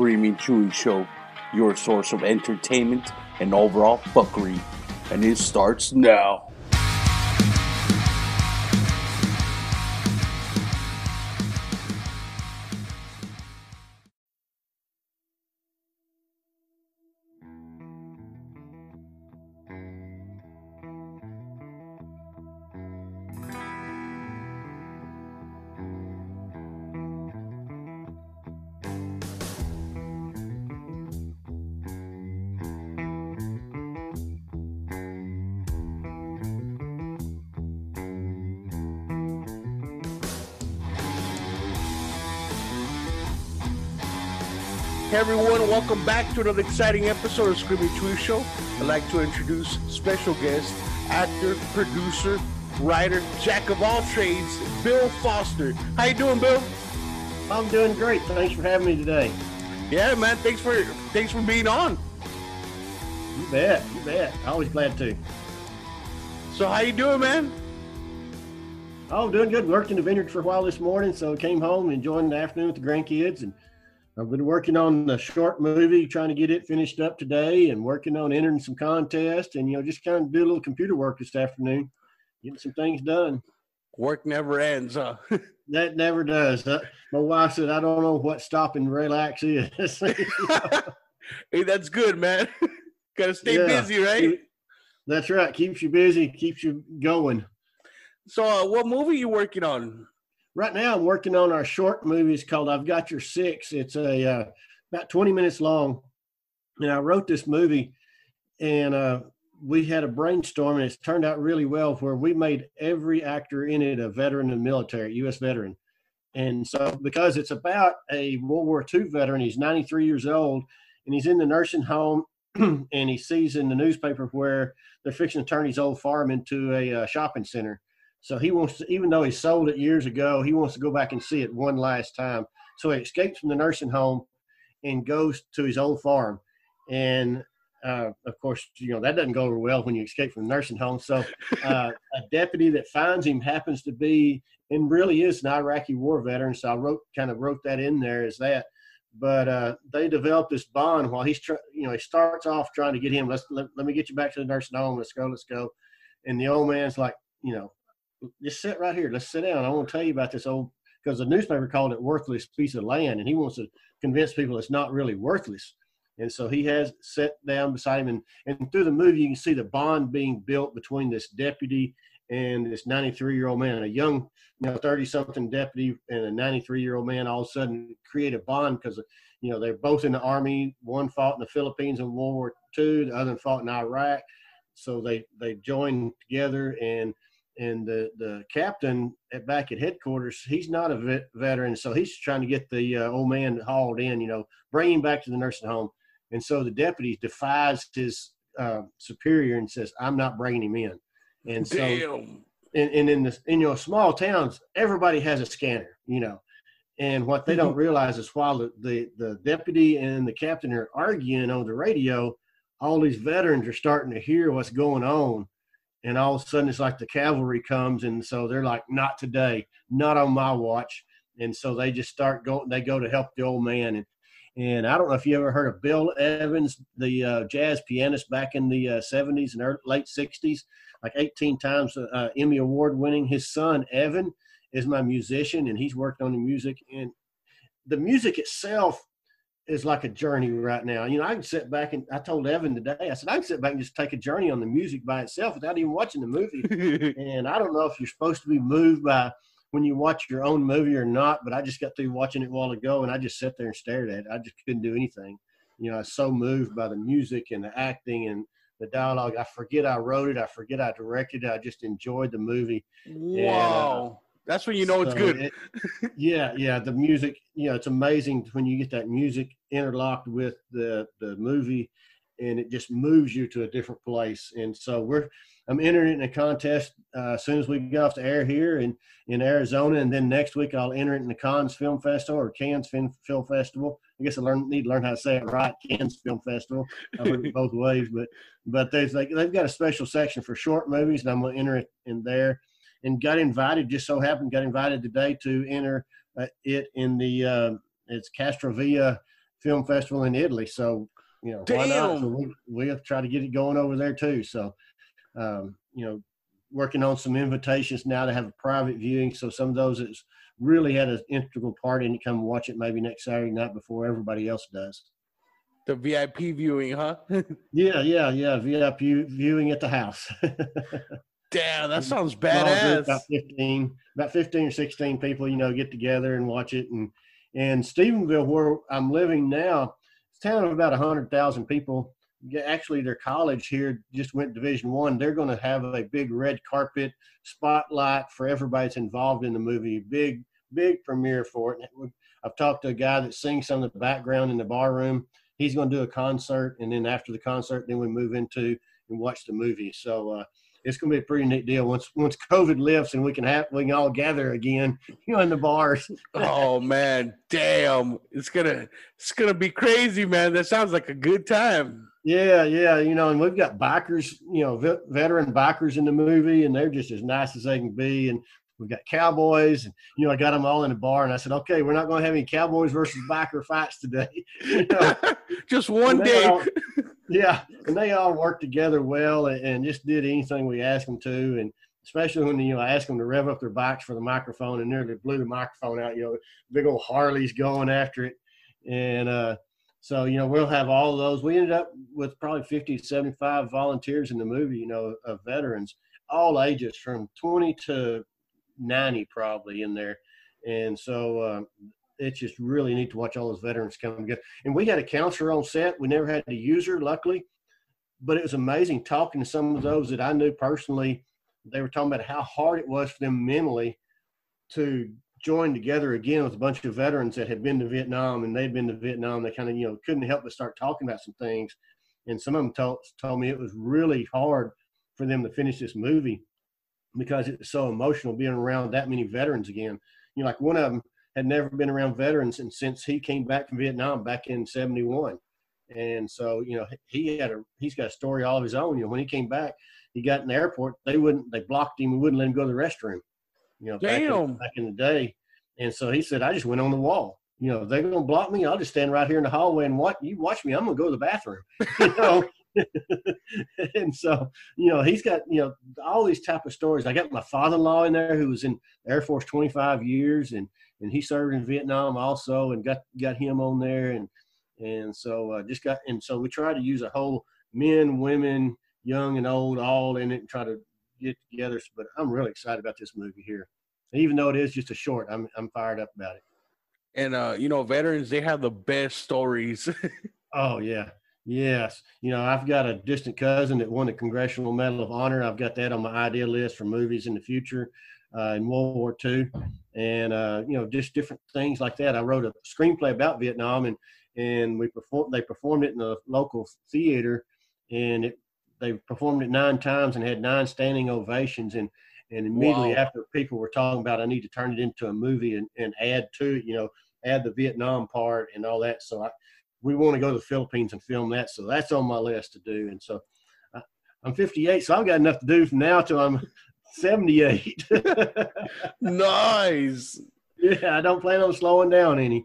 Screaming Chewy Show, your source of entertainment and overall fuckery. And it starts now. Welcome back to another exciting episode of Screaming Chewy Show. I'd like to introduce special guest, actor, producer, writer, jack of all trades, Bill Foster. How you doing, Bill? I'm doing great. Thanks for having me today. Yeah, man. Thanks for thanks for being on. You bet. You bet. Always glad to. So how you doing, man? Oh, doing good. Worked in the vineyard for a while this morning, so came home, and enjoying the afternoon with the grandkids, and I've been working on the short movie, trying to get it finished up today, and working on entering some contests, and you know, just kind of do a little computer work this afternoon, getting some things done. Work never ends, huh? that never does. Uh, my wife said, "I don't know what stop and relax is." hey, that's good, man. Got to stay yeah. busy, right? That's right. Keeps you busy, keeps you going. So, uh, what movie are you working on? Right now I'm working on our short movies called I've Got Your Six. It's a uh, about 20 minutes long, and I wrote this movie, and uh, we had a brainstorm, and it's turned out really well. Where we made every actor in it a veteran of the military, U.S. veteran, and so because it's about a World War II veteran, he's 93 years old, and he's in the nursing home. and he sees in the newspaper where they're fixing to turn his old farm into a uh, shopping center so he wants to, even though he sold it years ago, he wants to go back and see it one last time. So he escapes from the nursing home and goes to his old farm. And uh, of course, you know, that doesn't go over well when you escape from the nursing home. So uh, a deputy that finds him happens to be and really is an Iraqi war veteran. So I wrote kind of wrote that in there as that. But uh, they develop this bond while he's, trying. you know, he starts off trying to get him. Let's let, let me get you back to the nursing home. Let's go. Let's go. And the old man's like, you know, just sit right here. Let's sit down. I want to tell you about this old because the newspaper called it worthless piece of land, and he wants to convince people it's not really worthless. And so he has sat down beside him, and, and through the movie, you can see the bond being built between this deputy and this 93 year old man. A young, you know, 30 something deputy and a 93 year old man all of a sudden create a bond because, you know, they're both in the army. One fought in the Philippines in World War II, the other fought in Iraq. So they, they joined together and and the the captain at back at headquarters, he's not a vet, veteran, so he's trying to get the uh, old man hauled in, you know, bring him back to the nursing home. And so the deputy defies his uh, superior and says, "I'm not bringing him in." And so, Damn. and, and in the in your small towns, everybody has a scanner, you know. And what they don't realize is while the, the, the deputy and the captain are arguing on the radio, all these veterans are starting to hear what's going on and all of a sudden it's like the cavalry comes and so they're like not today not on my watch. And so they just start going they go to help the old man. And and i don't know if you ever heard of bill evans the uh, jazz pianist back in the uh, 70s and early, late 60s like 18 times uh, emmy award winning. His son evan is my musician and he's worked on the music. And the music itself is like a journey right now. You know, I can sit back and I told Evan today, I said, I can sit back and just take a journey on the music by itself without even watching the movie. and I don't know if you're supposed to be moved by when you watch your own movie or not, but I just got through watching it a while ago and I just sat there and stared at it. I just couldn't do anything. You know, I was so moved by the music and the acting and the dialogue. I forget I wrote it. I forget I directed it. I just enjoyed the movie. Uh, wow. That's when you know so it's good. It, yeah, yeah. The music, you know, it's amazing when you get that music interlocked with the the movie, and it just moves you to a different place. And so we're, I'm entering in a contest uh, as soon as we get off the air here in in Arizona, and then next week I'll enter it in the Cannes Film Festival or Cannes Film, Film Festival. I guess I learn need to learn how to say it right. Cannes Film Festival. I've heard it both ways, but but there's like they've got a special section for short movies, and I'm going to enter it in there and got invited. Just so happened, got invited today to enter uh, it in the uh, it's Castrovia film festival in Italy. So you know, why not? So we we have to try to get it going over there too. So um, you know, working on some invitations now to have a private viewing. So some of those that's really had an integral part in it come watch it maybe next Saturday night before everybody else does. The VIP viewing, huh? yeah, yeah, yeah. VIP viewing at the house. Damn, that sounds badass. About fifteen, about fifteen or sixteen people, you know, get together and watch it. And and Stephenville, where I'm living now, it's a town of about hundred thousand people. Actually, their college here just went Division One. They're going to have a big red carpet spotlight for everybody that's involved in the movie. Big, big premiere for it. I've talked to a guy that sings some of the background in the bar room. He's going to do a concert, and then after the concert, then we move into and watch the movie. So. Uh, it's going to be a pretty neat deal once once COVID lifts and we can have we can all gather again, you know, in the bars. oh man, damn! It's gonna it's gonna be crazy, man. That sounds like a good time. Yeah, yeah, you know, and we've got bikers, you know, veteran bikers in the movie, and they're just as nice as they can be. And we've got cowboys, and you know, I got them all in a bar, and I said, okay, we're not going to have any cowboys versus biker fights today. You know? just one day. All, yeah, and they all worked together well and, and, just did anything we asked them to, and especially when you know I asked them to rev up their bikes for the microphone and nearly blew the microphone out. You know, big old Harleys going after it, and uh, so you know we'll have all of those. We ended up with probably 50 to 75 volunteers in the movie. You know, of veterans, all ages from 20 to 90 probably in there, and so uh, it's just really neat to watch all those veterans come together. And we had a counselor on set. We never had to use her, luckily, but it was amazing talking to some of those that I knew personally. They were talking about how hard it was for them mentally to join together again with a bunch of veterans that had been to Vietnam and they'd been to Vietnam. They kind of, you know, couldn't help but start talking about some things. And some of them told, told me it was really hard for them to finish this movie because it was so emotional being around that many veterans again. You know, like one of them, had never been around veterans and since he came back from Vietnam back in 71. And so, you know, he had a, he's got a story all of his own. You know, when he came back, he got in the airport, they wouldn't, they blocked him and wouldn't let him go to the restroom, you know, back in, back in the day. And so he said, I just went on the wall. You know, they're going to block me. I'll just stand right here in the hallway and watch you watch me. I'm going to go to the bathroom, you know? and so, you know, he's got, you know, all these type of stories. I got my father-in-law in there who was in Air Force 25 years and, and he served in Vietnam also, and got got him on there, and and so uh, just got and so we try to use a whole men, women, young and old, all in it, and try to get together. But I'm really excited about this movie here, even though it is just a short. I'm I'm fired up about it. And uh, you know, veterans they have the best stories. oh yeah. Yes, you know I've got a distant cousin that won the Congressional Medal of Honor. I've got that on my idea list for movies in the future uh, in World War II, and uh, you know just different things like that. I wrote a screenplay about Vietnam, and and we performed. They performed it in a local theater, and it, they performed it nine times and had nine standing ovations. And and immediately wow. after, people were talking about I need to turn it into a movie and, and add to it. You know, add the Vietnam part and all that. So I, we want to go to the Philippines and film that. So that's on my list to do. And so. I'm 58, so I've got enough to do from now till I'm 78. nice. Yeah, I don't plan on slowing down any.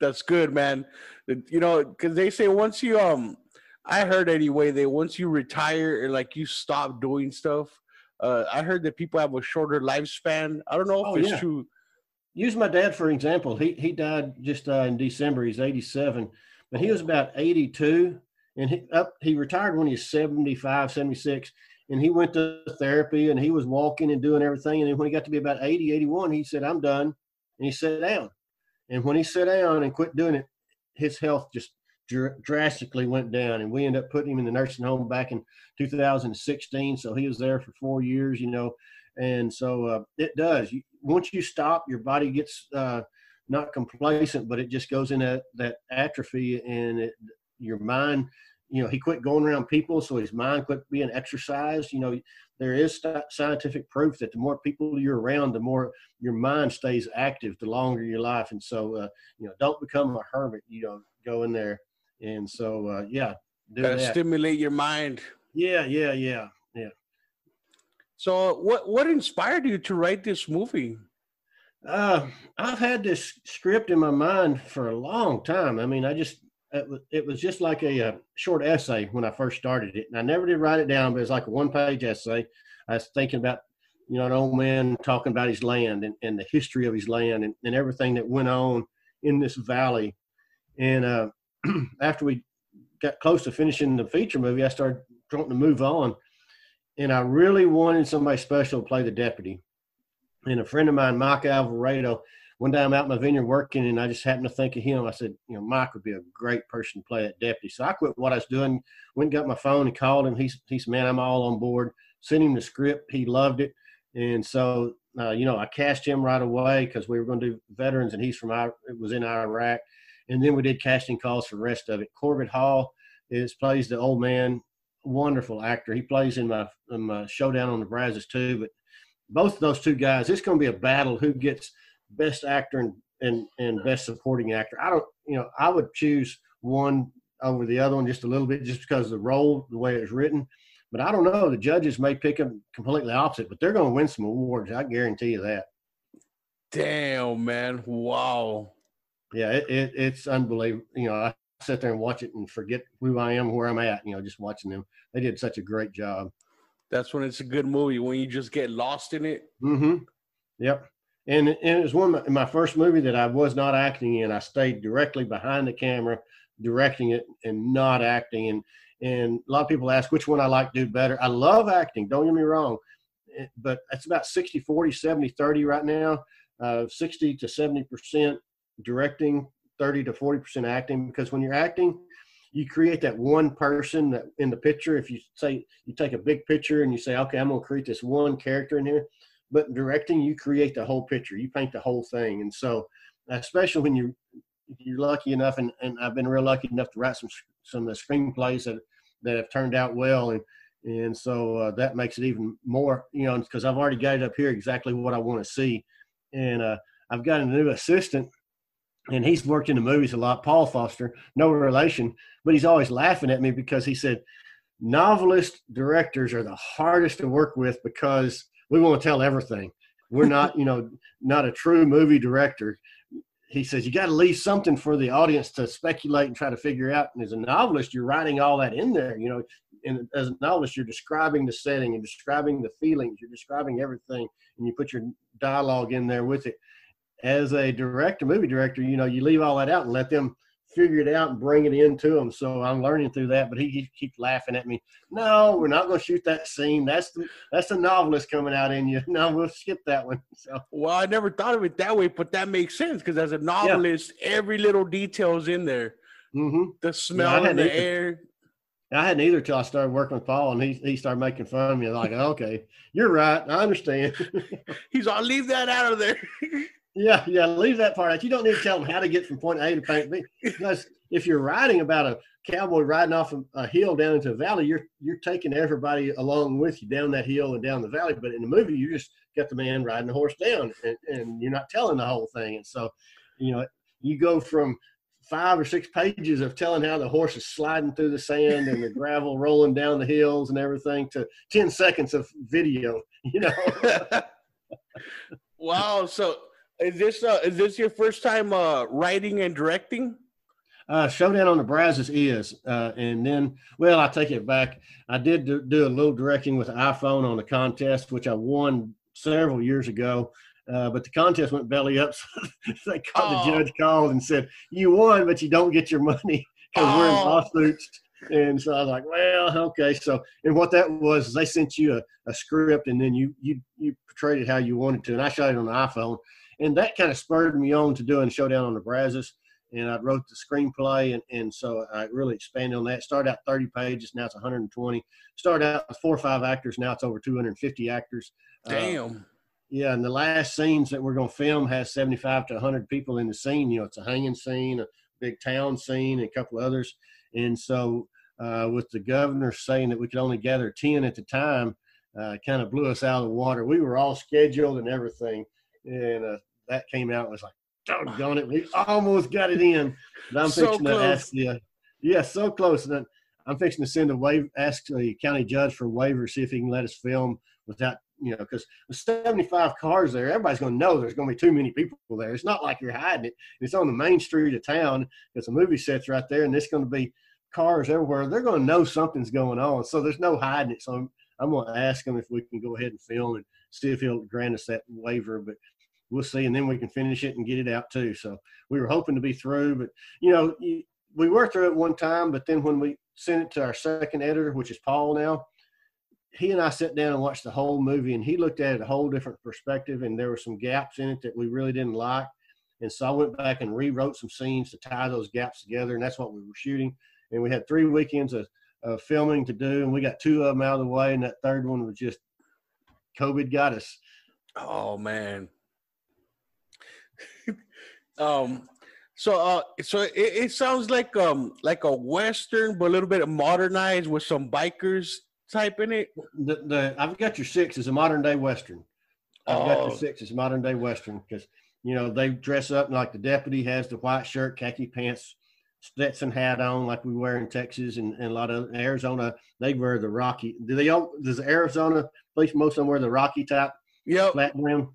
That's good, man. You know, because they say once you um, I heard anyway that once you retire or like you stop doing stuff, uh, I heard that people have a shorter lifespan. I don't know if oh, it's yeah. true. Use my dad for example. He he died just uh, in December. He's 87, but he was about 82, and he up he retired when he was 75, 76 and he went to therapy and he was walking and doing everything. And then when he got to be about 80, 81, he said, I'm done. And he sat down. And when he sat down and quit doing it, his health just dr- drastically went down. And we ended up putting him in the nursing home back in 2016. So he was there for four years, you know. And so uh, it does. You, once you stop, your body gets uh, not complacent, but it just goes in that, that atrophy and it, your mind – you know, he quit going around people, so his mind quit being exercised. You know, there is scientific proof that the more people you're around, the more your mind stays active, the longer your life. And so, uh, you know, don't become a hermit. You know, go in there. And so, uh, yeah, gotta stimulate your mind. Yeah, yeah, yeah, yeah. So, what what inspired you to write this movie? Uh, I've had this script in my mind for a long time. I mean, I just it was, just like a, a, short essay when I first started it. And I never did write it down, but it's like a one page essay. I was thinking about, you know, an old man talking about his land and, and the history of his land and, and everything that went on in this valley. And uh, after we got close to finishing the feature movie, I started wanting to move on. And I really wanted somebody special to play the deputy. And a friend of mine, Mike Alvarado, one day I'm out in my vineyard working and I just happened to think of him. I said, you know, Mike would be a great person to play that deputy. So I quit what I was doing, went got my phone and called him. He's, he's man, I'm all on board. Sent him the script. He loved it. And so, uh, you know, I cast him right away because we were going to do veterans and he's from, it was in Iraq. And then we did casting calls for the rest of it. Corbett Hall is plays the old man, wonderful actor. He plays in my, in my showdown on the Brazos too. But both of those two guys, it's going to be a battle who gets – best actor and, and, and best supporting actor. I don't, you know, I would choose one over the other one just a little bit just because of the role, the way it's written. But I don't know. The judges may pick them completely opposite, but they're going to win some awards. I guarantee you that. Damn, man. Wow. Yeah, it, it, it's unbelievable. You know, I sit there and watch it and forget who I am, where I'm at, you know, just watching them. They did such a great job. That's when it's a good movie, when you just get lost in it. Mm-hmm. Yep and, and it was one of my, my first movie that I was not acting in. I stayed directly behind the camera, directing it and not acting. And and a lot of people ask which one I like do better. I love acting. Don't get me wrong, eh, but it's about 60, 40, 70, 30 right now. Uh, 60 to 70 percent directing, 30 to 40 percent acting. Because when you're acting, you create that one person that in the picture. If you say you take a big picture and you say, okay, I'm going to create this one character in here but directing you create the whole picture. You paint the whole thing. And so especially when you you're lucky enough and, and i've been real lucky enough to write some some of the screenplays that that have turned out well. And and so uh, that makes it even more you know because i've already got it up here exactly what i want to see. And uh, i've got a new assistant and he's worked in the movies a lot paul foster no relation but he's always laughing at me because he said novelist directors are the hardest to work with because we want to tell everything. We're not, you know, not a true movie director. He says you got to leave something for the audience to speculate and try to figure out. And as a novelist, you're writing all that in there. You know, and as a novelist, you're describing the setting and describing the feelings. You're describing everything, and you put your dialogue in there with it. As a director, movie director, you know, you leave all that out and let them figure it out and bring it into them. So I'm learning through that. But he, he keeps laughing at me. No, we're not going to shoot that scene. That's the that's the novelist coming out in you. No, we'll skip that one. So well, I never thought of it that way, but that makes sense because as a novelist, yeah. every little detail is in there. Mm-hmm. The smell yeah, in the either. air. I hadn't either till I started working with Paul, and he he started making fun of me. Like, okay, you're right. I understand. He's like, leave that out of there. Yeah, yeah, leave that part out. You don't need to tell them how to get from point A to point B. Because if you're writing about a cowboy riding off a, hill down into a valley, you're you're taking everybody along with you down that hill and down the valley. But in the movie, you just got the man riding the horse down, and, and you're not telling the whole thing. And so, you know, you go from five or six pages of telling how the horse is sliding through the sand and the gravel rolling down the hills and everything to 10 seconds of video, you know. wow. So is this uh, is this your first time uh, writing and directing? Uh, Showdown on the Brazos is, uh, and then well, I take it back. I did do, do, a little directing with iPhone on a contest, which I won several years ago. Uh, but the contest went belly up. So they called, oh. the judge called and said, "You won, but you don't get your money because oh. we're in lawsuits." And so I was like, "Well, okay." So, and what that was, is they sent you a, a script, and then you you you portrayed it how you wanted to, and I shot it on the iPhone and that kind of spurred me on to doing Showdown on the Brazos. And I wrote the screenplay, and, and so I really expanded on that. Started out 30 pages, now it's 120. Started out with four or five actors, now it's over 250 actors. Uh, Damn. Uh, yeah, and the last scenes that we're going to film has 75 to 100 people in the scene. You know, it's a hanging scene, a big town scene, and a couple others. And so, uh, with the governor saying that we could only gather 10 at the time, uh, kind of blew us out of the water. We were all scheduled and everything. And uh, that came out, was like, doggone it, we almost got it in. But I'm so fixing close. to ask the, yeah, so close. And I'm fixing to send a waiver, ask the county judge for a waiver, see if he can let us film without you know, because with 75 cars there, everybody's going to know there's going to be too many people there. It's not like you're hiding it. It's on the main street of town. Because a movie set's right there, and there's going to be cars everywhere. They're going to know something's going on. So there's no hiding it. So I'm, I'm going to ask him if we can go ahead and film and see if he'll grant us that waiver. But we'll see, and then we can finish it and get it out too. So we were hoping to be through, but you know, we were through it one time, but then when we sent it to our second editor, which is Paul now, he and I sat down and watched the whole movie, and he looked at it a whole different perspective, and there were some gaps in it that we really didn't like. And so I went back and rewrote some scenes to tie those gaps together, and that's what we were shooting. And we had three weekends of, of filming to do, and we got two of them out of the way, and that third one was just COVID got us. Oh man. Um so uh so it, it, sounds like um like a western but a little bit modernized with some bikers type in it. The, the I've got your six is a modern day western. I've oh. got your oh. six is modern day western because you know they dress up like the deputy has the white shirt, khaki pants, Stetson hat on like we wear in Texas and, and a lot of Arizona. They wear the Rocky. Do they all? Does Arizona? At least most of them wear the Rocky type. Yep. Flat brim.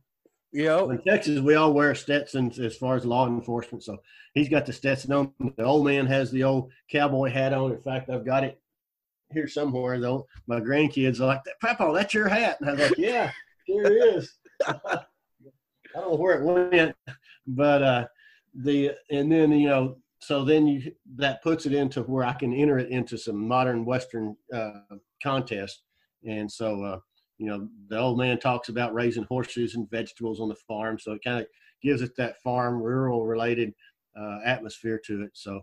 Yeah. In Texas, we all wear Stetsons as far as law enforcement. So he's got the Stetson on. The old man has the old cowboy hat on. In fact, I've got it here somewhere. Though my grandkids are like, "Papa, that's your hat," and I was like, "Yeah, here it is." I don't know where it went, but uh, the and then you know, so then you that puts it into where I can enter it into some modern Western uh, contest, and so. Uh, you know, the old man talks about raising horses and vegetables on the farm. So it kind of gives it that farm rural related uh, atmosphere to it. So,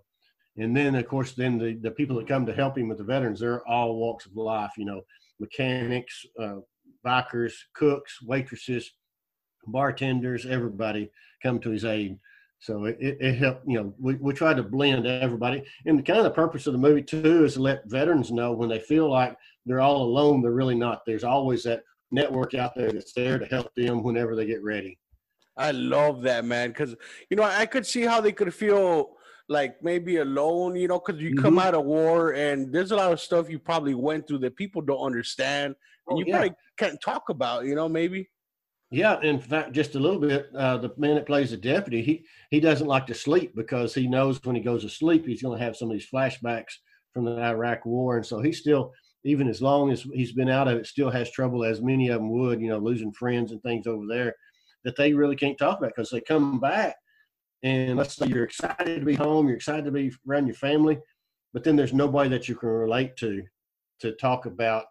and then of course, then the, the people that come to help him with the veterans, they're all walks of life, you know, mechanics, uh, bikers, cooks, waitresses, bartenders, everybody come to his aid. So it, it, it, helped, you know, we, we try to blend everybody. And the kind of the purpose of the movie too is to let veterans know when they feel like they're all alone, they're really not. There's always that network out there that's there to help them whenever they get ready. I love that, man. Cause you know, I could see how they could feel like maybe alone, you know, because you mm-hmm. come out of war and there's a lot of stuff you probably went through that people don't understand and oh, you yeah. probably can't talk about, you know, maybe. Yeah, in fact, just a little bit. Uh, the man that plays the deputy, he he doesn't like to sleep because he knows when he goes to sleep, he's going to have some of these flashbacks from the Iraq War, and so he's still, even as long as he's been out of it, still has trouble, as many of them would, you know, losing friends and things over there that they really can't talk about because they come back, and let's say you're excited to be home, you're excited to be around your family, but then there's nobody that you can relate to to talk about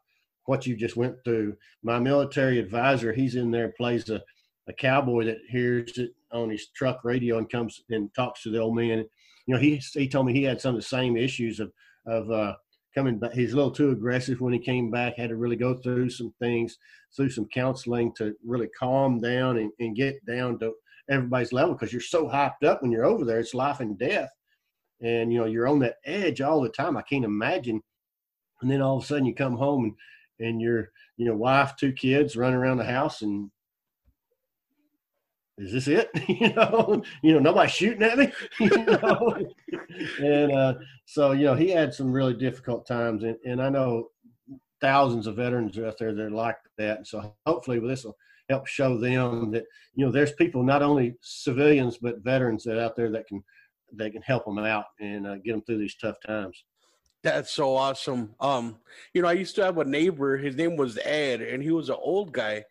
what you just went through. My military advisor, he's in there, plays a, a cowboy that hears it on his truck radio and comes and talks to the old man. You know, he he told me he had some of the same issues of of uh, coming back. He's a little too aggressive when he came back. Had to really go through some things, through some counseling to really calm down and, and get down to everybody's level because you're so hyped up when you're over there. It's life and death, and you know you're on that edge all the time. I can't imagine. And then all of a sudden you come home and and your you know wife, two kids running around the house, and is this it? you know, you know nobody's shooting at me. you know? and uh, so you know he had some really difficult times, and, and I know thousands of veterans out there that are like that. And so hopefully this will help show them that you know there's people not only civilians but veterans that out there that can they can help them out and uh, get them through these tough times. That's so awesome. Um, you know, I used to have a neighbor. His name was Ed, and he was an old guy.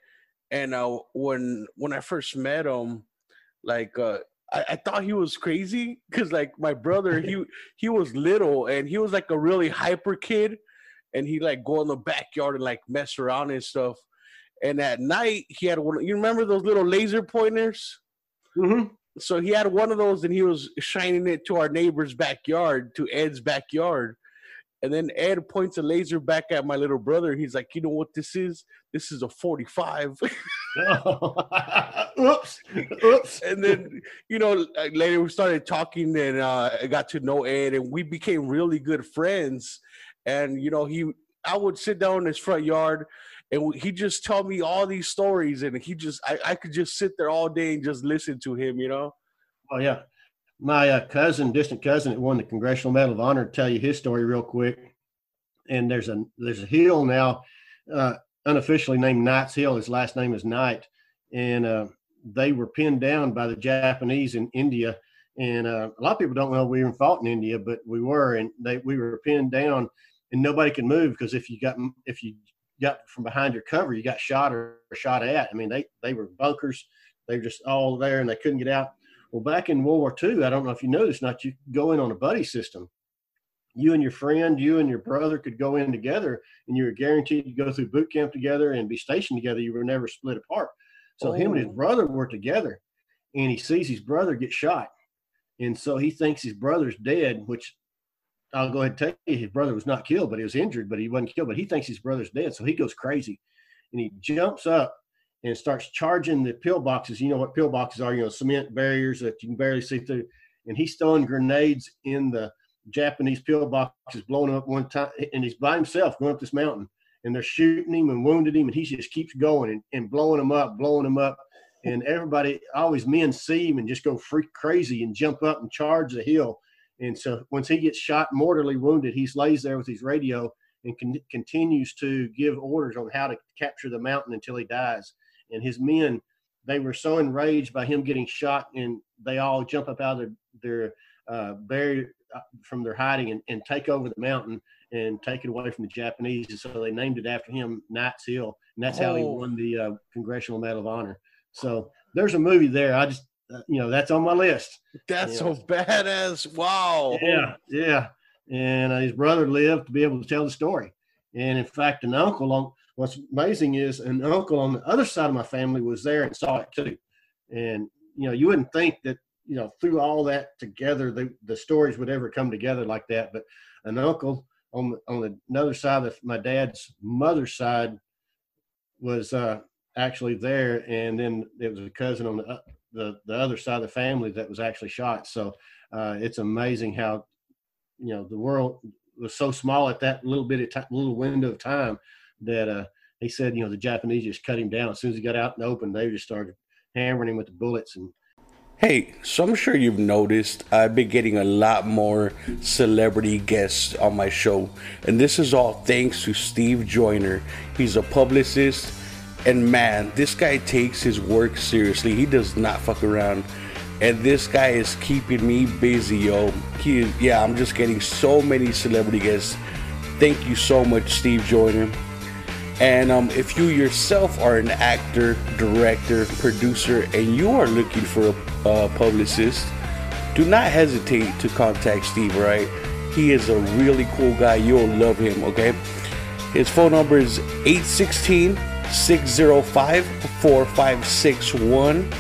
And uh, when when I first met him, like uh, I, I thought he was crazy because like my brother, he he was little and he was like a really hyper kid, and he like go in the backyard and like mess around and stuff. And at night, he had one. You remember those little laser pointers? Mm-hmm. So he had one of those, and he was shining it to our neighbor's backyard, to Ed's backyard and then Ed points a laser back at my little brother. He's like, "You know what this is? This is a 45." oops, oops. And then you know later we started talking, and uh, I got to know Ed, and we became really good friends. And you know he, I would sit down in his front yard, and he just tell me all these stories, and he just, I, I could just sit there all day and just listen to him. You know. Oh yeah, my uh, cousin, distant cousin, that won the Congressional Medal of Honor, tell you his story real quick. And there's a there's a hill now uh, unofficially named Knight's Hill. His last name is Knight, and uh, they were pinned down by the Japanese in India. And uh, a lot of people don't know we were fought in India, but we were, and they we were pinned down, and nobody could move because if you got if you got from behind your cover, you got shot or shot at. I mean, they they were bunkers, they were just all there, and they couldn't get out. Well, back in World War II, I don't know if you noticed, not you go in on a buddy system. You and your friend, you and your brother could go in together, and you were guaranteed to go through boot camp together and be stationed together. You were never split apart. So oh. him and his oh. brother were together, and he sees his brother get shot, and so he thinks his brother's dead. Which I'll go ahead and tell you, his brother was not killed, but he was injured, but he wasn't killed. But he thinks his brother's dead, so he goes crazy, and he jumps up and starts charging the pillboxes. You know what pillboxes are? You know, cement barriers that you can barely see through. And he's throwing grenades in the Japanese pillboxes, blowing up one time, and he's by himself going up this mountain. And they're shooting him and wounding him, and he just keeps going and, and blowing them up, blowing them up. And everybody, always men see him and just go freak crazy and jump up and charge the hill. And so once he gets shot, mortally wounded, he lays there with his radio and con- continues to give orders on how to capture the mountain until he dies and his men they were so enraged by him getting shot and they all jump up out of their, their uh, barrier uh, from their hiding and, and, take over the mountain and take it away from the Japanese. And so they named it after him, Knight's Hill, and that's oh. how he oh. won the uh, Congressional Medal of Honor. So there's a movie there. I just, uh, you know, that's on my list. That's so badass. Wow. Yeah, yeah. And uh, his brother lived to be able to tell the story. And in fact, an uncle on what's amazing is an uncle on the other side of my family was there and saw it too. And you know, you wouldn't think that you know through all that together, the the stories would ever come together like that. But an uncle on the, on the another side of my dad's mother's side was uh, actually there, and then it was a cousin on the uh, the the other side of the family that was actually shot. So uh, it's amazing how you know the world was so small at that little bit of time, little window of time that uh, he said, you know, the Japanese just cut him down as soon as he got out the open. They just started hammering him with the bullets and. Hey, so I'm sure you've noticed I've been getting a lot more celebrity guests on my show, and this is all thanks to Steve Joyner. He's a publicist, and man, this guy takes his work seriously. He does not fuck around and this guy is keeping me busy, yo. He, yeah, I'm just getting so many celebrity guests. Thank you so much, Steve Joyner. And um, if you yourself are an actor, director, producer, and you are looking for a, a publicist, do not hesitate to contact Steve, right? He is a really cool guy. You'll love him, okay? His phone number is 816 605 4561.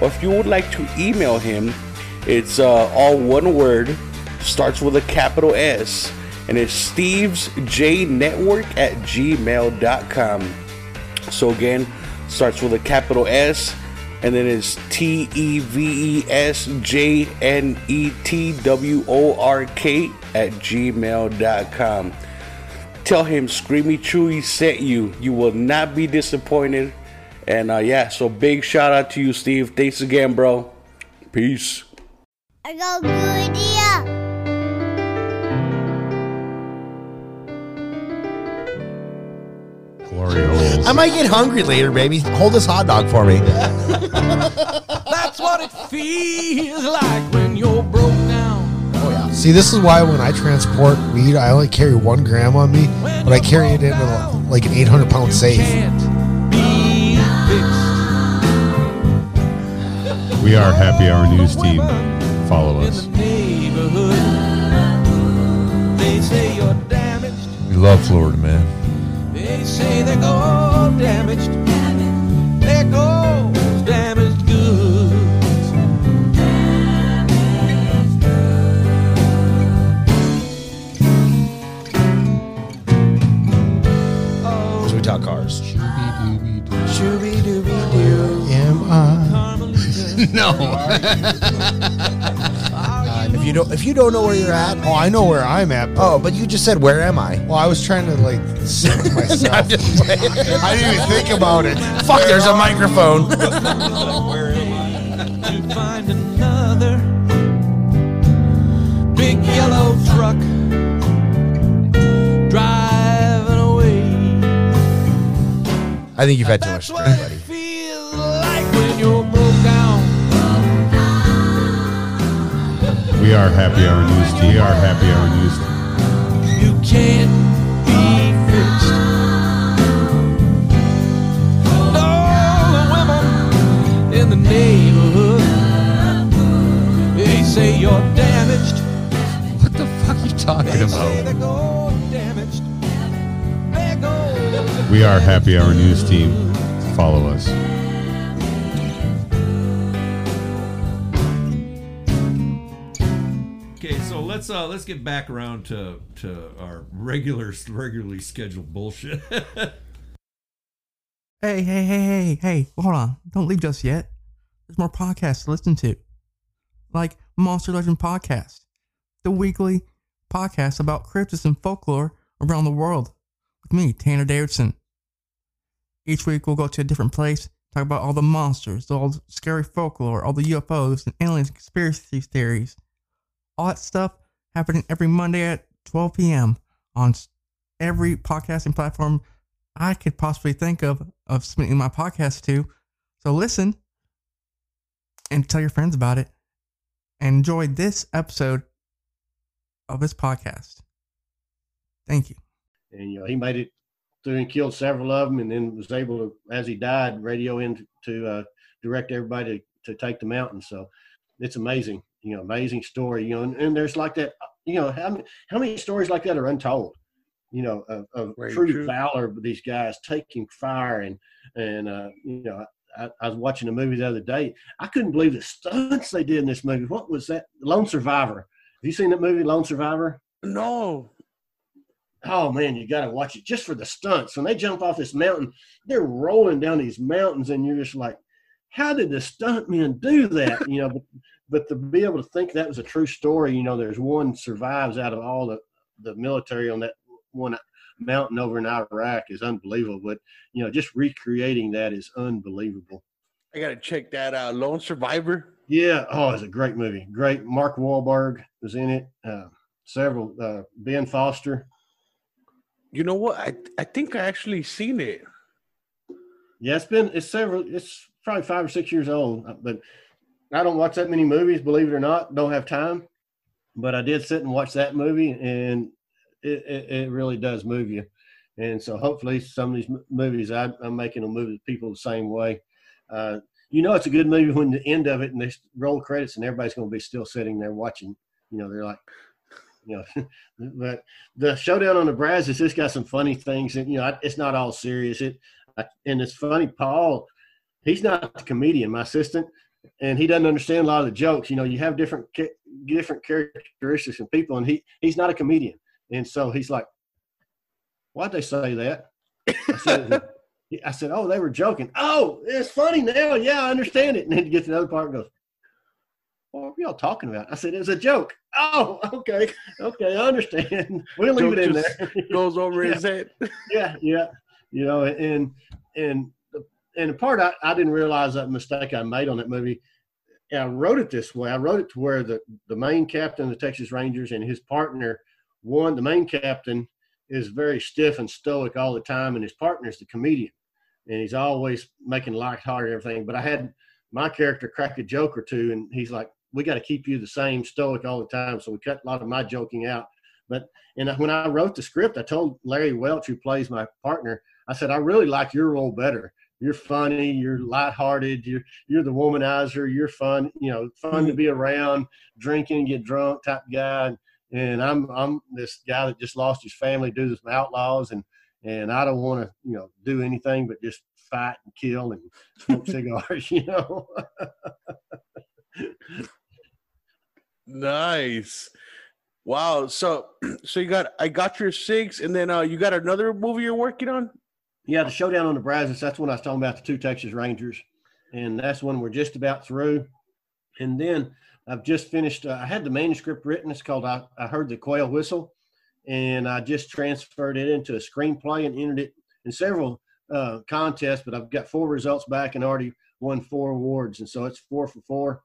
Or if you would like to email him, it's uh, all one word, starts with a capital S and it's Steve's J Network at gmail.com. So again, starts with a capital S and then it's T E V E S J N E T W O R K at gmail.com. Tell him Screamy Chewy sent you. You will not be disappointed. And uh, yeah, so big shout out to you, Steve. Thanks again, bro. Peace. I got good I might get hungry later, baby. Hold this hot dog for me. That's what it feels like when you're broke down. Oh yeah. See, this is why when I transport weed, I only carry one gram on me, but I carry it in a, like an 800 pound safe. We are Happy Hour News Team. Follow us. We love Florida, man say they go damaged. There goes damaged goods. Oh, so we talk cars. Shooby dooby doo. Shooby dooby doo. Am I? no. Um, if you don't, if you don't know where you're at, oh, I know where I'm at. Oh, but you just said, "Where am I?" Well, I was trying to like sit myself. I didn't even think about it. Fuck, where there's a microphone. where am I? To find another big yellow truck driving away. I think you've had too much That's drink, buddy. We are Happy Hour News Team. We are Happy Hour News Team. You can't be fixed. And all the women in the neighborhood, they say you're damaged. What the fuck are you talking They about? they go damaged. They go. We are Happy Hour News Team. Follow us. Let's get back around to to our regular regularly scheduled bullshit. Hey, hey, hey, hey, hey, hold on. Don't leave just yet. There's more podcasts to listen to. Like Monster Legend Podcast, the weekly podcast about cryptids and folklore around the world with me, Tanner Davidson. Each week we'll go to a different place, talk about all the monsters, the scary folklore, all the UFOs and aliens conspiracy theories. All that stuff happening every Monday at 12 p.m. on every podcasting platform I could possibly think of of submitting my podcast to. So listen and tell your friends about it and enjoy this episode of this podcast. Thank you. and you know he made it through and killed several of them, and then was able to, as he died, radio in to uh, direct everybody to, to take the mountain. So it's amazing, you know, amazing story. You know, and, and there's like that. You know, how many, how many stories like that are untold? You know, of, of true, true. valor these guys taking fire and and uh, you know. I, I was watching a movie the other day. I couldn't believe the stunts they did in this movie. What was that? Lone Survivor. Have you seen that movie, Lone Survivor? No. oh man, you got to watch it just for the stunts. When they jump off this mountain, they're rolling down these mountains, and you're just like, how did the stuntmen do that? You know, but, to be able to think that was a true story, you know, there's one survives out of all the, the military on that one mountain over in Iraq is unbelievable. But, you know, just recreating that is unbelievable. I gotta check that out. Lone Survivor. Yeah. Oh, it's a great movie. Great. Mark Wahlberg was in it. Uh, several. Uh, ben Foster. You know what? I I think I actually seen it. Yeah, it's been it's several. It's probably five or six years old, uh, but I don't watch that many movies. Believe it or not, don't have time. But I did sit and watch that movie, and it, it, it really does move you. And so hopefully, some of these movies I, I'm making will move people the same way. Uh, you know, it's a good movie when the end of it and they roll credits and everybody's going to be still sitting there watching. You know, they're like, you know, but the showdown on the Brazos, it's got some funny things, and you know, it's not all serious. It and it's funny, Paul. He's not the comedian, my assistant, and he doesn't understand a lot of the jokes. You know, you have different different characteristics and people, and he he's not a comedian, and so he's like, "Why'd they say that?" I said, I said, "Oh, they were joking." Oh, it's funny now. Yeah, I understand it. And then he gets to the other part and goes, "What are y'all talking about?" I said, "It was a joke." Oh, okay, okay, I understand. We'll leave it in there. Goes over his head. yeah, yeah, you know, and and and the part I, I didn't realize that mistake I made on that movie. I wrote it this way. I wrote it to where the the main captain of the Texas Rangers and his partner, one the main captain is very stiff and stoic all the time, and his partner is the comedian, and he's always making lighthearted and everything. But I had my character crack a joke or two, and he's like, "We got to keep you the same stoic all the time," so we cut a lot of my joking out. But and when I wrote the script, I told Larry Welch, who plays my partner, I said, I really like your role better. You're funny, you're lighthearted, you're you're the womanizer, you're fun, you know, fun to be around, drinking, get drunk type guy. And I'm I'm this guy that just lost his family due to some outlaws and and I don't want to, you know, do anything but just fight and kill and smoke cigars, you know. Nice. Wow. So so you got I got your six, and then uh you got another movie you're working on. Yeah, the showdown on the Brazos. That's when I was talking about the two Texas Rangers, and that's when we're just about through. And then I've just finished. Uh, I had the manuscript written. It's called I, I Heard the Quail Whistle, and I just transferred it into a screenplay and entered it in several uh, contests. But I've got four results back and already won four awards, and so it's four for four.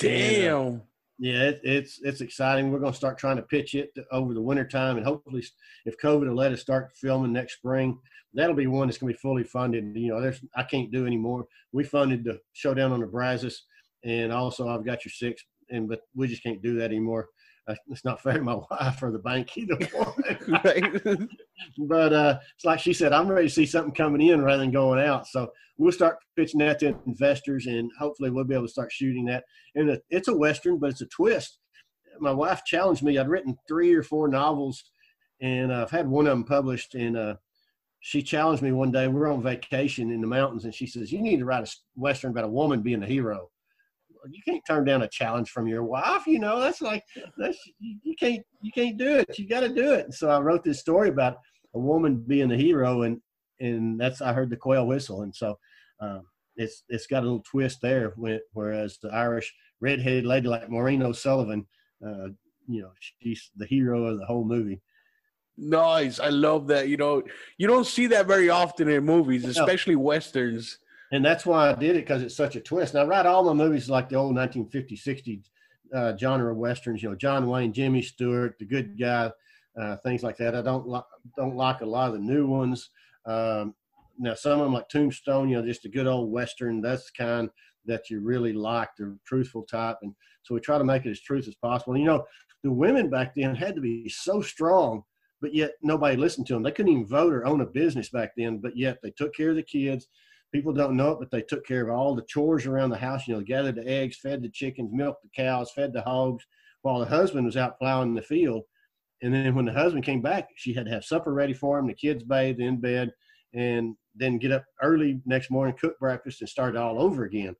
Damn. Yeah, it, it's it's exciting. We're going to start trying to pitch it over the winter time, and hopefully, if COVID will let us start filming next spring, that'll be one that's going to be fully funded. You know, there's I can't do anymore. We funded the showdown on the Brazos, and also I've got your six, and but we just can't do that anymore. Uh, it's not fair to my wife or the bank either. right? but uh, it's like she said, I'm ready to see something coming in rather than going out. So we'll start pitching that to investors, and hopefully we'll be able to start shooting that. And it's a western, but it's a twist. My wife challenged me. I'd written three or four novels, and uh, I've had one of them published. And uh, she challenged me one day. We were on vacation in the mountains, and she says, "You need to write a western about a woman being the hero." You can't turn down a challenge from your wife. You know that's like that's you can't you can't do it. You got to do it. And so I wrote this story about a woman being the hero, and and that's I heard the quail whistle, and so um, it's it's got a little twist there. When, whereas the Irish redheaded lady like Maureen O'Sullivan, uh, you know, she's the hero of the whole movie. Nice. I love that. You know, you don't see that very often in movies, especially westerns. And that's why I did it because it's such a twist. And I write all my movies like the old 1950s, 60s uh, genre westerns. You know, John Wayne, Jimmy Stewart, The Good Guy, uh, things like that. I don't li- don't like a lot of the new ones. Um, now some of them like Tombstone, you know, just a good old western. That's the kind that you really like, the truthful type. And so we try to make it as truth as possible. And, you know, the women back then had to be so strong, but yet nobody listened to them. They couldn't even vote or own a business back then, but yet they took care of the kids people don't know it, but they took care of all the chores around the house. You know, gathered the eggs, fed the chickens, milked the cows, fed the hogs, while the husband was out plowing the field. And then when the husband came back, she had to have supper ready for him, the kids bathed in bed, and then get up early next morning, cook breakfast, and start all over again.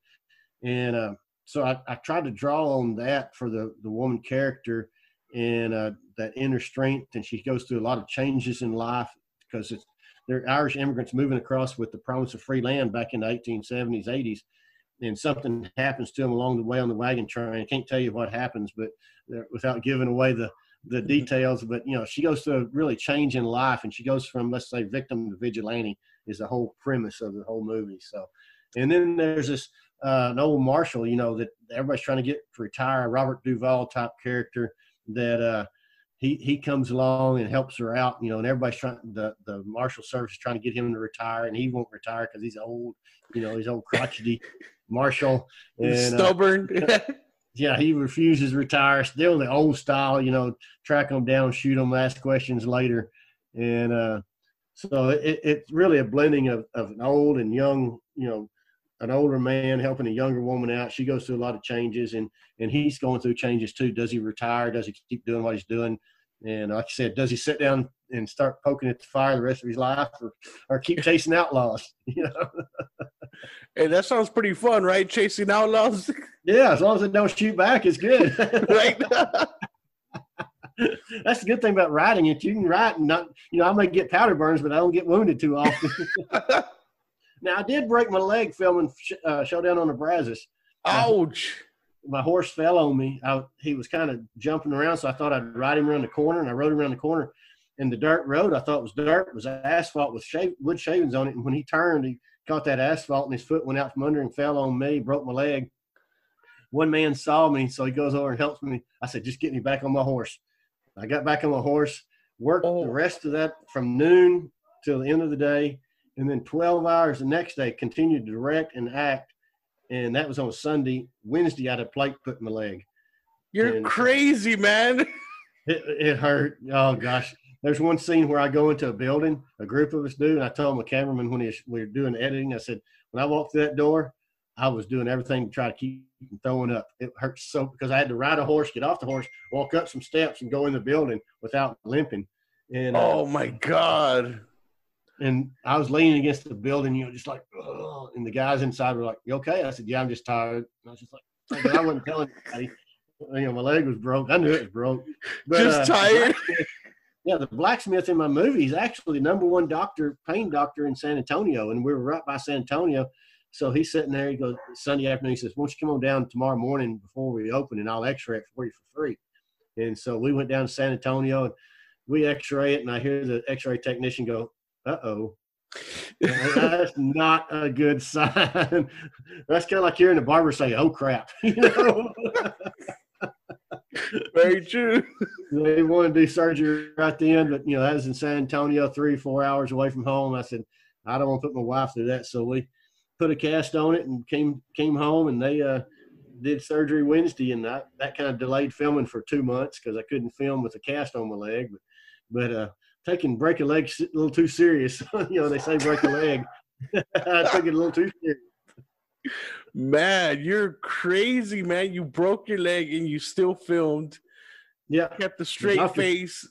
And uh, so I, I tried to draw on that for the the woman character and uh, that inner strength. And she goes through a lot of changes in life because it's they're Irish immigrants moving across with the promise of free land back in the 1870s, 80s, and something happens to them along the way on the wagon train. I can't tell you what happens, but without giving away the the details. But you know, she goes through a really change in life, and she goes from let's say victim to vigilante is the whole premise of the whole movie. So, and then there's this uh, an old marshal, you know, that everybody's trying to get to retire, Robert Duvall type character that. uh he he comes along and helps her out, you know, and everybody's trying the the marshal service is trying to get him to retire, and he won't retire because he's old, you know, he's old crotchety marshal, and uh, Stubborn. yeah, he refuses to retire, still the old style, you know, track them down, shoot them, ask questions later, and uh, so it, it's really a blending of of an old and young, you know. An older man helping a younger woman out. She goes through a lot of changes, and and he's going through changes too. Does he retire? Does he keep doing what he's doing? And like I said, does he sit down and start poking at the fire the rest of his life, or, or keep chasing outlaws? You know, hey, that sounds pretty fun, right? Chasing outlaws, yeah. As long as they don't shoot back, it's good. right? That's the good thing about riding it. You can ride and not, you know, I may get powder burns, but I don't get wounded too often. Now I did break my leg filming sh- uh, Showdown on the Brazos. Ouch. my horse fell on me. I, he was kind of jumping around, so I thought I'd ride him around the corner, and I rode him around the corner. And the dirt road I thought was dirt was asphalt with shave, wood shavings on it. And when he turned, he caught that asphalt, and his foot went out from under and fell on me, broke my leg. One man saw me, so he goes over and helps me. I said, "Just get me back on my horse." I got back on my horse, worked Oh. the rest of that from noon till the end of the day, and then 12 hours the next day continued to direct and act and that was on Sunday. Wednesday, I had a plate put in my leg. You're And- crazy, man. It, it hurt. Oh gosh. There's one scene where I go into a building, a group of us do, and I told my cameraman when he, we were doing editing, I said, when I walked through that door, I was doing everything to try to keep from throwing up. It hurts so because I had to ride a horse, get off the horse, walk up some steps, and go in the building without limping. And uh, Oh my god. And I was leaning against the building, you know, just like, Ugh. and the guys inside were like, "You okay?" I said, "Yeah, I'm just tired." And I was just like, I wasn't telling anybody. You know, my leg was broke. I knew it was broke. But, Just uh, tired. Yeah, the blacksmith in my movie is actually the number one doctor, pain doctor in San Antonio, and we were right by San Antonio. So he's sitting there. He goes Sunday afternoon. He says, "Why don't you come on down tomorrow morning before we open, and I'll X-ray it for you for free." And so we went down to San Antonio, and we X-ray it, and I hear the X-ray technician go, "Uh oh." That's not a good sign. That's kind of like hearing the barber say, "Oh crap," you know. Very true. they wanted to do surgery right then, but you know that was in San Antonio, three four hours away from home. I said I don't want to put my wife through that, so we put a cast on it and came came home and they uh, did surgery Wednesday, and that that kind of delayed filming for two months because I couldn't film with a cast on my leg. But but uh, taking break a leg a little too serious. you know they say break a leg. I took it a little too serious. Man, you're crazy, man. You broke your leg and you still filmed. Yeah, Kept the straight doctor- face.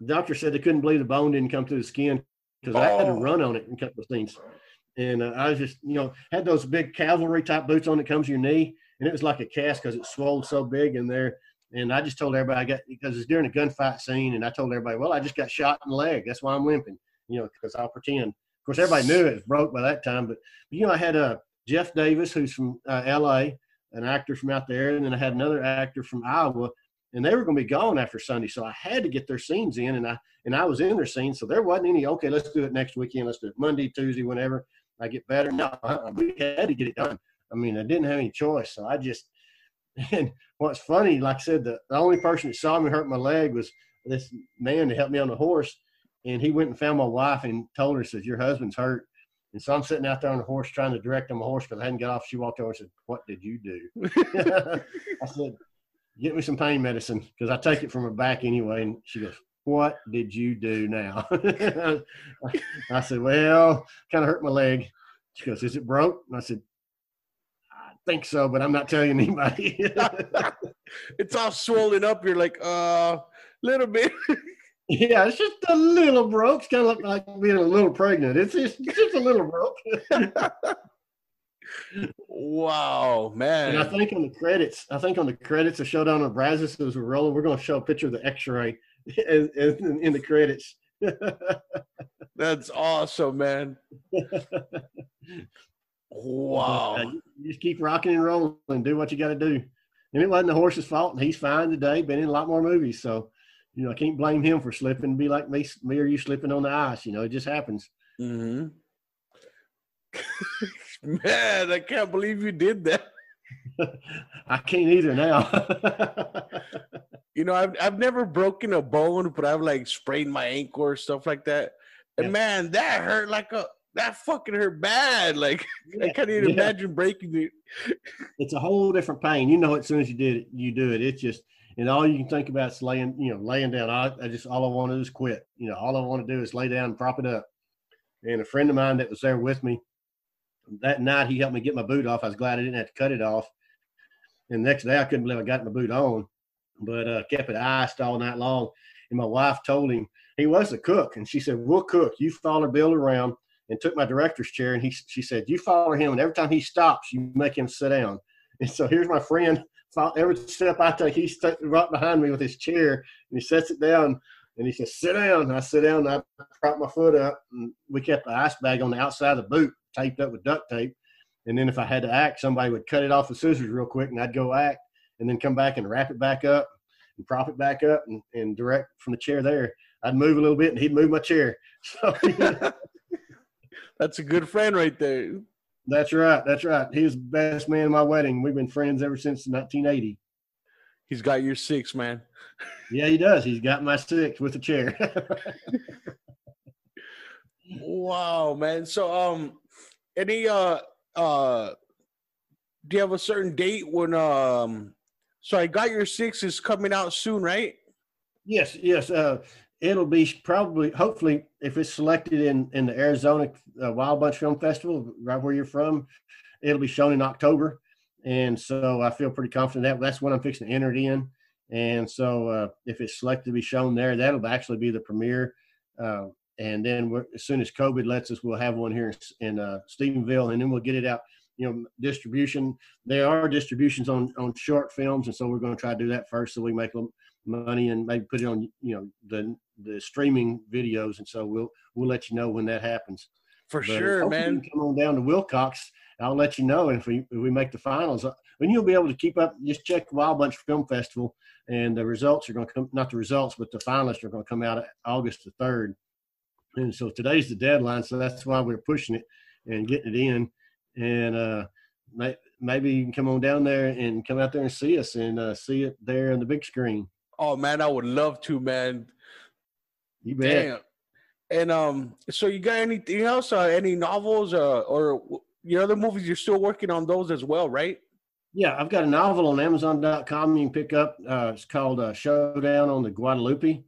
the doctor said they couldn't believe the bone didn't come through the skin because I had to Oh. run on it in a couple of scenes. And uh, I was just, you know, had those big cavalry type boots on that comes to your knee, and it was like a cast because it swelled so big in there. And I just told everybody I got because it's during a gunfight scene, and I told everybody, well, I just got shot in the leg. That's why I'm limping, you know, because I'll pretend. Of course, everybody knew it was broke by that time, but you know, I had uh, Jeff Davis, who's from uh, L.A., an actor from out there, and then I had another actor from Iowa, and they were going to be gone after Sunday, so I had to get their scenes in, and I and I was in their scenes, so there wasn't any. Okay, let's do it next weekend. Let's do it Monday, Tuesday, whenever I get better. No, uh-uh, we had to get it done. I mean, I didn't have any choice, so I just. And what's funny, like I said, the, the only person that saw me hurt my leg was this man that helped me on the horse, and he went and found my wife and told her, says, "Your husband's hurt." And so I'm sitting out there on the horse trying to direct on my horse because I hadn't got off. She walked over and said, "What did you do?" I said, "Get me some pain medicine because I take it from her back anyway." And she goes, "What did you do now?" I said, "Well, kind of hurt my leg." She goes, "Is it broke?" And I said, "I think so, but I'm not telling anybody." it's all swollen up. You're like, uh, little bit. yeah, it's just a little broke. It's kind of like being a little pregnant. It's just, it's just a little broke. wow, And I think on the credits, I think on the credits of Showdown of Brazos as we're rolling, we're going to show a picture of the X-ray in, in, in the credits. That's awesome, man. Uh, Wow. you just keep rocking and rolling and do what you got to do. And it wasn't the horse's fault, and he's fine today. Been in a lot more movies, so you know I can't blame him for slipping. Be like me, me or you slipping on the ice. You know, it just happens. Mm-hmm. man, I can't believe you did that. I can't either now. You know, I've I've never broken a bone, but I've like sprained my ankle or stuff like that. And Yeah. man, that hurt like a that fucking hurt bad. Like I can't even yeah. imagine breaking it. it's a whole different pain. You know, as soon as you did it, you do it. It's just, and all you can think about is laying, you know, laying down. I, I just all I want to do is quit. You know, all I want to do is lay down and prop it up. And a friend of mine that was there with me that night, he helped me get my boot off. I was glad I didn't have to cut it off. And next day, I couldn't believe I got my boot on, but uh, kept it iced all night long. And my wife told him he was the cook, and she said, "We'll cook. You follow Bill around." And took my director's chair, and he she said, "You follow him, and every time he stops, you make him sit down." And so here's my friend. Every step I take, he's right behind me with his chair, and he sets it down, and he says, "Sit down." And I sit down, and I prop my foot up, and we kept the ice bag on the outside of the boot, taped up with duct tape. And then if I had to act, somebody would cut it off with scissors real quick, and I'd go act, and then come back and wrap it back up, and prop it back up, and, and direct from the chair there. I'd move a little bit, and he'd move my chair. So That's a good friend right there. That's right. That's right. He was the best man at my wedding. We've been friends ever since 1980. He's got your six, man. Yeah, he does. He's got my six with a chair. Wow, man. So um any uh uh do you have a certain date when um so I got your six is coming out soon, right? yes, yes. Uh, it'll be probably, hopefully, if it's selected in in the Arizona uh, Wild Bunch Film Festival, right where you're from, it'll be shown in October. And so I feel pretty confident that that's when I'm fixing to enter it in. And so uh, if it's selected to be shown there, that'll actually be the premiere. Uh, and then as soon as COVID lets us, we'll have one here in, in uh, Stephenville, and then we'll get it out. You know, distribution. There are distributions on on short films, and so we're going to try to do that first, so we make them money and maybe put it on you know the the streaming videos. And so we'll we'll let you know when that happens. For But sure, man. Come on down to Willcox. I'll let you know if we if we make the finals. Uh, And you'll be able to keep up. Just check Wild Bunch Film Festival, and the results are going to come. Not the results, but the finalists are going to come out August the third. And so today's the deadline. So that's why we're pushing it and getting it in. And uh, maybe you can come on down there and come out there and see us and uh, see it there on the big screen. Oh man, I would love to, man. You bet. Damn. And um, so you got anything else? Uh, any novels uh, or your other movies? You're still working on those as well, right? Yeah, I've got a novel on Amazon.com you can pick up. Uh, it's called uh, Showdown on the Guadalupe,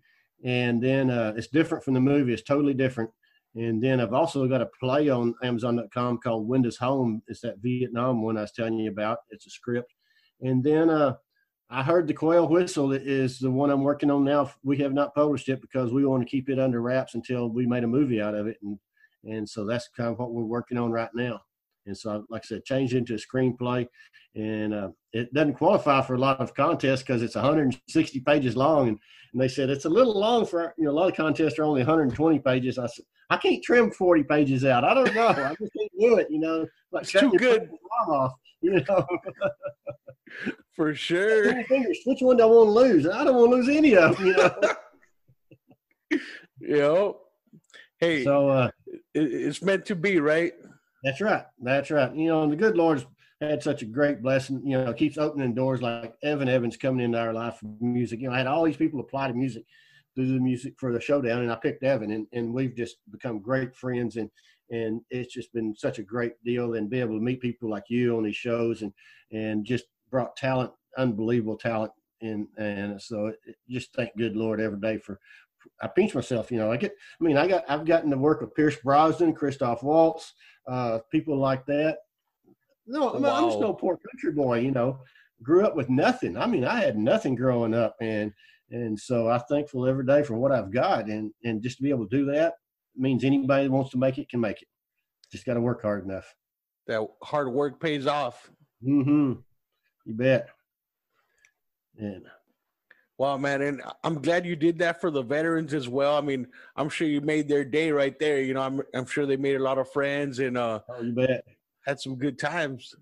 and then uh, it's different from the movie. It's totally different. And then I've also got a play on Amazon.com called Windows Home. It's that Vietnam one I was telling you about. It's a script. And then uh, I heard the Quail Whistle is the one I'm working on now. We have not published it because we want to keep it under wraps until we made a movie out of it. And and so that's kind of what we're working on right now. And so, like I said, changed into a screenplay, and uh, it doesn't qualify for a lot of contests because it's 160 pages long. And, and they said it's a little long for you know a lot of contests are only 120 pages. I said I can't trim 40 pages out. I don't know. I just can't do it. You know, like It's too good. off. You know, For sure. Which one do I want to lose? I don't want to lose any of them. You know. You know, hey, so uh, it, it's meant to be, right? That's right. That's right. You know, and the good Lord's had such a great blessing, you know, keeps opening doors like Evan Evans coming into our life for music. You know, I had all these people apply to music, do the music for the showdown, and I picked Evan and, and we've just become great friends and and it's just been such a great deal and be able to meet people like you on these shows and and just brought talent, unbelievable talent and and so it, just thank good Lord every day for I pinch myself, you know. I get, I mean, I got, I've gotten to work with Pierce Brosnan, Christoph Waltz, uh, people like that. No, I mean, I'm just no poor country boy, you know. Grew up with nothing. I mean, I had nothing growing up, and and so I'm thankful every day for what I've got, and and just to be able to do that means anybody that wants to make it can make it. Just got to work hard enough. That hard work pays off. Mm-hmm. You bet. And Wow, man, and I'm glad you did that for the veterans as well. I mean, I'm sure you made their day right there. You know, I'm I'm sure they made a lot of friends and uh oh, you bet. had some good times.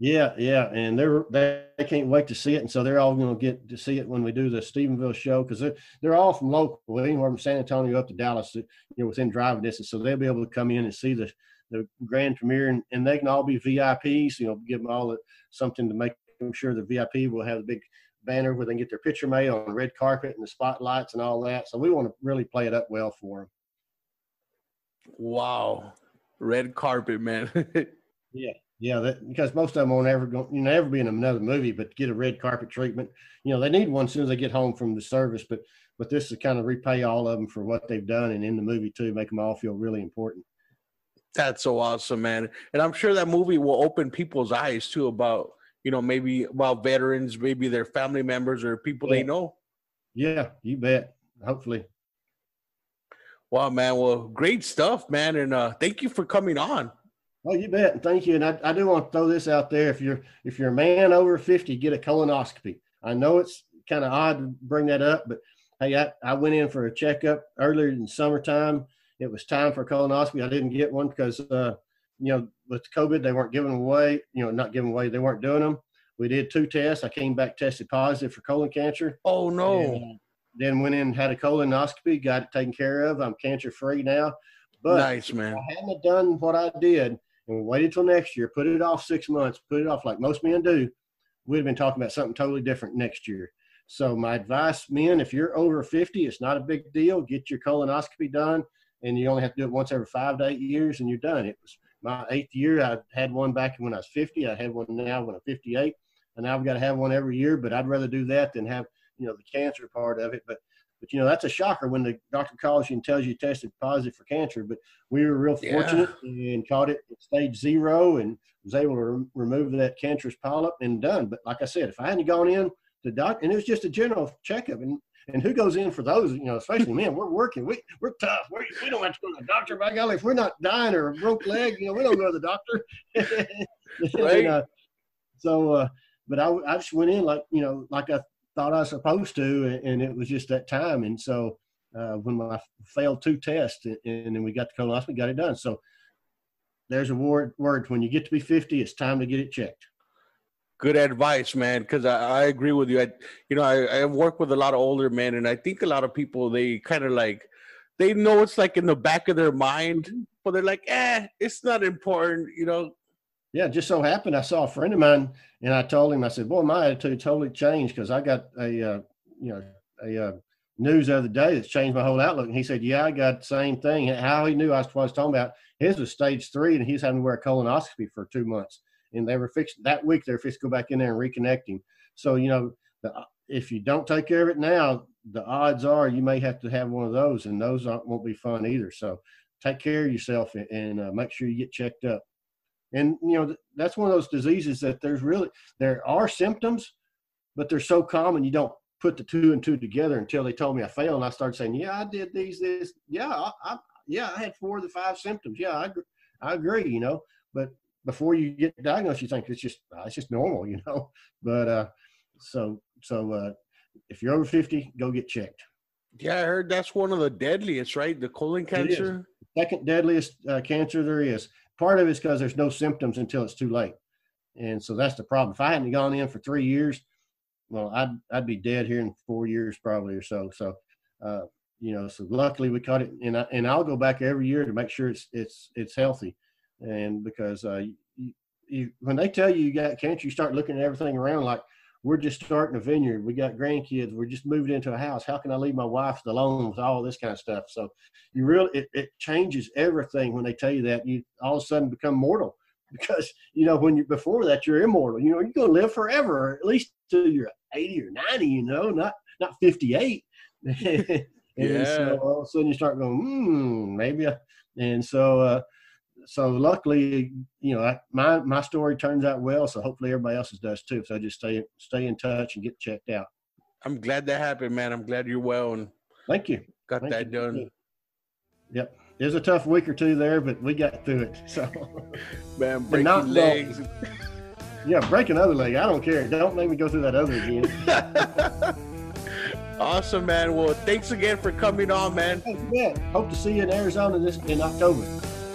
Yeah, yeah, and they're they, they can't wait to see it, and so they're all going to get to see it when we do the Stephenville show because they're they're all from local, anywhere from San Antonio up to Dallas, you know, within driving distance. So they'll be able to come in and see the the grand premiere, and, and they can all be VIPs. You know, give them all a, something to make them sure the VIP will have the big banner where they can get their picture made on the red carpet and the spotlights and all that. So we want to really play it up well for them. Wow. Red carpet, man. Yeah, yeah, that, because most of them won't ever go, you know, never be in another movie, but get a red carpet treatment. You know, they need one as soon as they get home from the service, but but this is kind of repay all of them for what they've done, and in the movie too, make them all feel really important. That's so awesome, man. And I'm sure that movie will open people's eyes too about, you know, maybe about veterans, maybe their family members or people they know. Yeah, you bet. Hopefully, Wow, man. Well, great stuff, man. And uh thank you for coming on. Oh, you bet. And thank you. And I, I do want to throw this out there: if you're if you're a man over fifty, get a colonoscopy. I know it's kind of odd to bring that up, but hey, I, I went in for a checkup earlier in summertime. It was time for a colonoscopy. I didn't get one because, uh, you know, with COVID, they weren't giving away, you know, not giving away, they weren't doing them. We did two tests. I came back tested positive for colon cancer. Oh no. And then went in and had a colonoscopy, got it taken care of. I'm cancer free now. But nice, man. I hadn't done what I did and waited till next year, put it off six months, put it off like most men do, we'd have been talking about something totally different next year. So my advice, men, if you're over 50, it's not a big deal. Get your colonoscopy done, and you only have to do it once every five to eight years, and you're done. It was my eighth year. I had one back when I was 50. I had one now when I'm 58, and now I've got to have one every year. But I'd rather do that than have you know the cancer part of it. But but you know that's a shocker when the doctor calls you and tells you tested positive for cancer. But we were real Yeah. fortunate and caught it at stage zero and was able to rem- remove that cancerous polyp and done. But like I said, if I hadn't gone in to doc, and it was just a general checkup, and and who goes in for those? You know, especially men. We're working. We we're tough. We, we don't have to go to the doctor. By golly, if we're not dying or a broke leg, you know, we don't go to the doctor. And, Right. uh, so, uh, but I I just went in like you know like I thought I was supposed to, and, it was just that time. And so uh, when I failed two tests, and, and then we got the colonoscopy, got it done. So there's a word word when you get to be 50, it's time to get it checked. Good advice, man. Because I, I agree with you. I, you know, I, I work with a lot of older men, and I think a lot of people they kind of like they know it's like in the back of their mind, but they're like, eh, it's not important, you know. Yeah, it just so happened I saw a friend of mine, and I told him, I said, "Boy, my attitude totally changed because I got a, uh, you know, a uh, news the other day that's changed my whole outlook." And he said, "Yeah, I got the same thing." How he knew I was, I was talking about? His was stage three, and he's having to wear a colonoscopy for two months. And they were fixed that week. They were fixed to go back in there and reconnect him. So you know, the, if you don't take care of it now, the odds are you may have to have one of those, and those won't be fun either. So take care of yourself and, and uh, make sure you get checked up. And you know that's one of those diseases that there's really there are symptoms, but they're so common you don't put the two and two together until they told me I failed, and I started saying, "Yeah, I did these, this, yeah, I, I yeah, I had four of the five symptoms. Yeah, I I agree, you know." But before you get diagnosed, you think it's just uh, it's just normal, you know. But uh, so so uh, if you're over fifty, go get checked. Yeah, I heard that's one of the deadliest, right? The colon cancer. Second deadliest uh, cancer there is. Part of it's because there's no symptoms until it's too late, and so that's the problem. If I hadn't gone in for three years, well, I'd I'd be dead here in four years probably or so. So, uh, you know, so luckily we caught it, and I, and I'll go back every year to make sure it's it's it's healthy, and because uh, you, you, when they tell you you got cancer, you start looking at everything around like we're just starting a vineyard. We got grandkids. We're just moving into a house. How can I leave my wife alone with all this kind of stuff? So you really, it, it changes everything when they tell you that you all of a sudden become mortal because, you know, when you, before that, you're immortal, you know, you're going to live forever, at least till you're 80 or 90, you know, not, not 58. and Yeah. so all of a sudden you start going, hmm, maybe. I, and so, uh, so luckily, you know, I, my my story turns out well. So hopefully everybody else's does too. So just stay stay in touch and get checked out. I'm glad that happened, man. I'm glad you're well and Thank you. got Thank that you. done. Yep, it was a tough week or two there, but we got through it. So Man, not breaking the- legs. yeah, break another leg. I don't care. Don't make me go through that other again. Awesome, man. Well, thanks again for coming on, man. Hope to see you in Arizona this in October.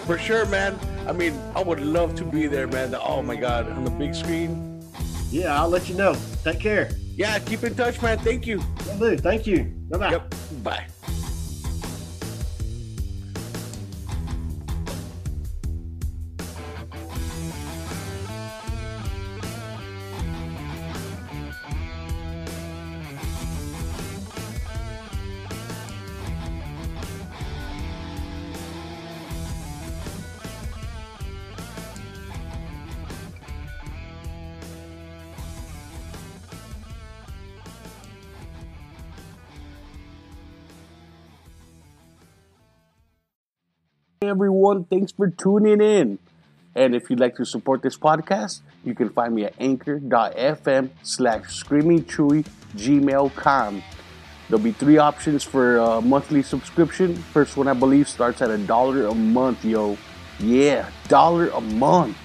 For sure, man. I mean, I would love to be there, man. Oh my God, on the big screen. Yeah, I'll let you know. Take care. Yeah, keep in touch, man. Thank you. Will do. Thank you. Bye bye. Yep. Bye. Everyone, thanks for tuning in. And if you'd like to support this podcast, you can find me at anchor.fm slash screaming chewy gmail.com. There'll be three options for a monthly subscription. First one, I believe, starts at a dollar a month, yo. Yeah, dollar a month.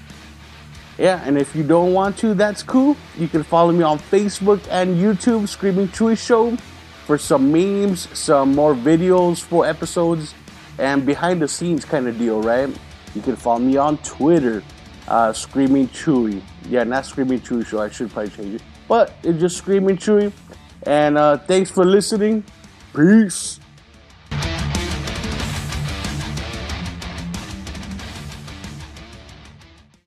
Yeah, and if you don't want to, that's cool. You can follow me on Facebook and YouTube, Screaming Chewy Show, for some memes, some more videos, full episodes, and behind the scenes kind of deal, right? You can follow me on Twitter, uh, Screaming Chewy. Yeah, not Screaming Chewy Show. I should probably change it, but it's just Screaming Chewy. And uh, thanks for listening. Peace.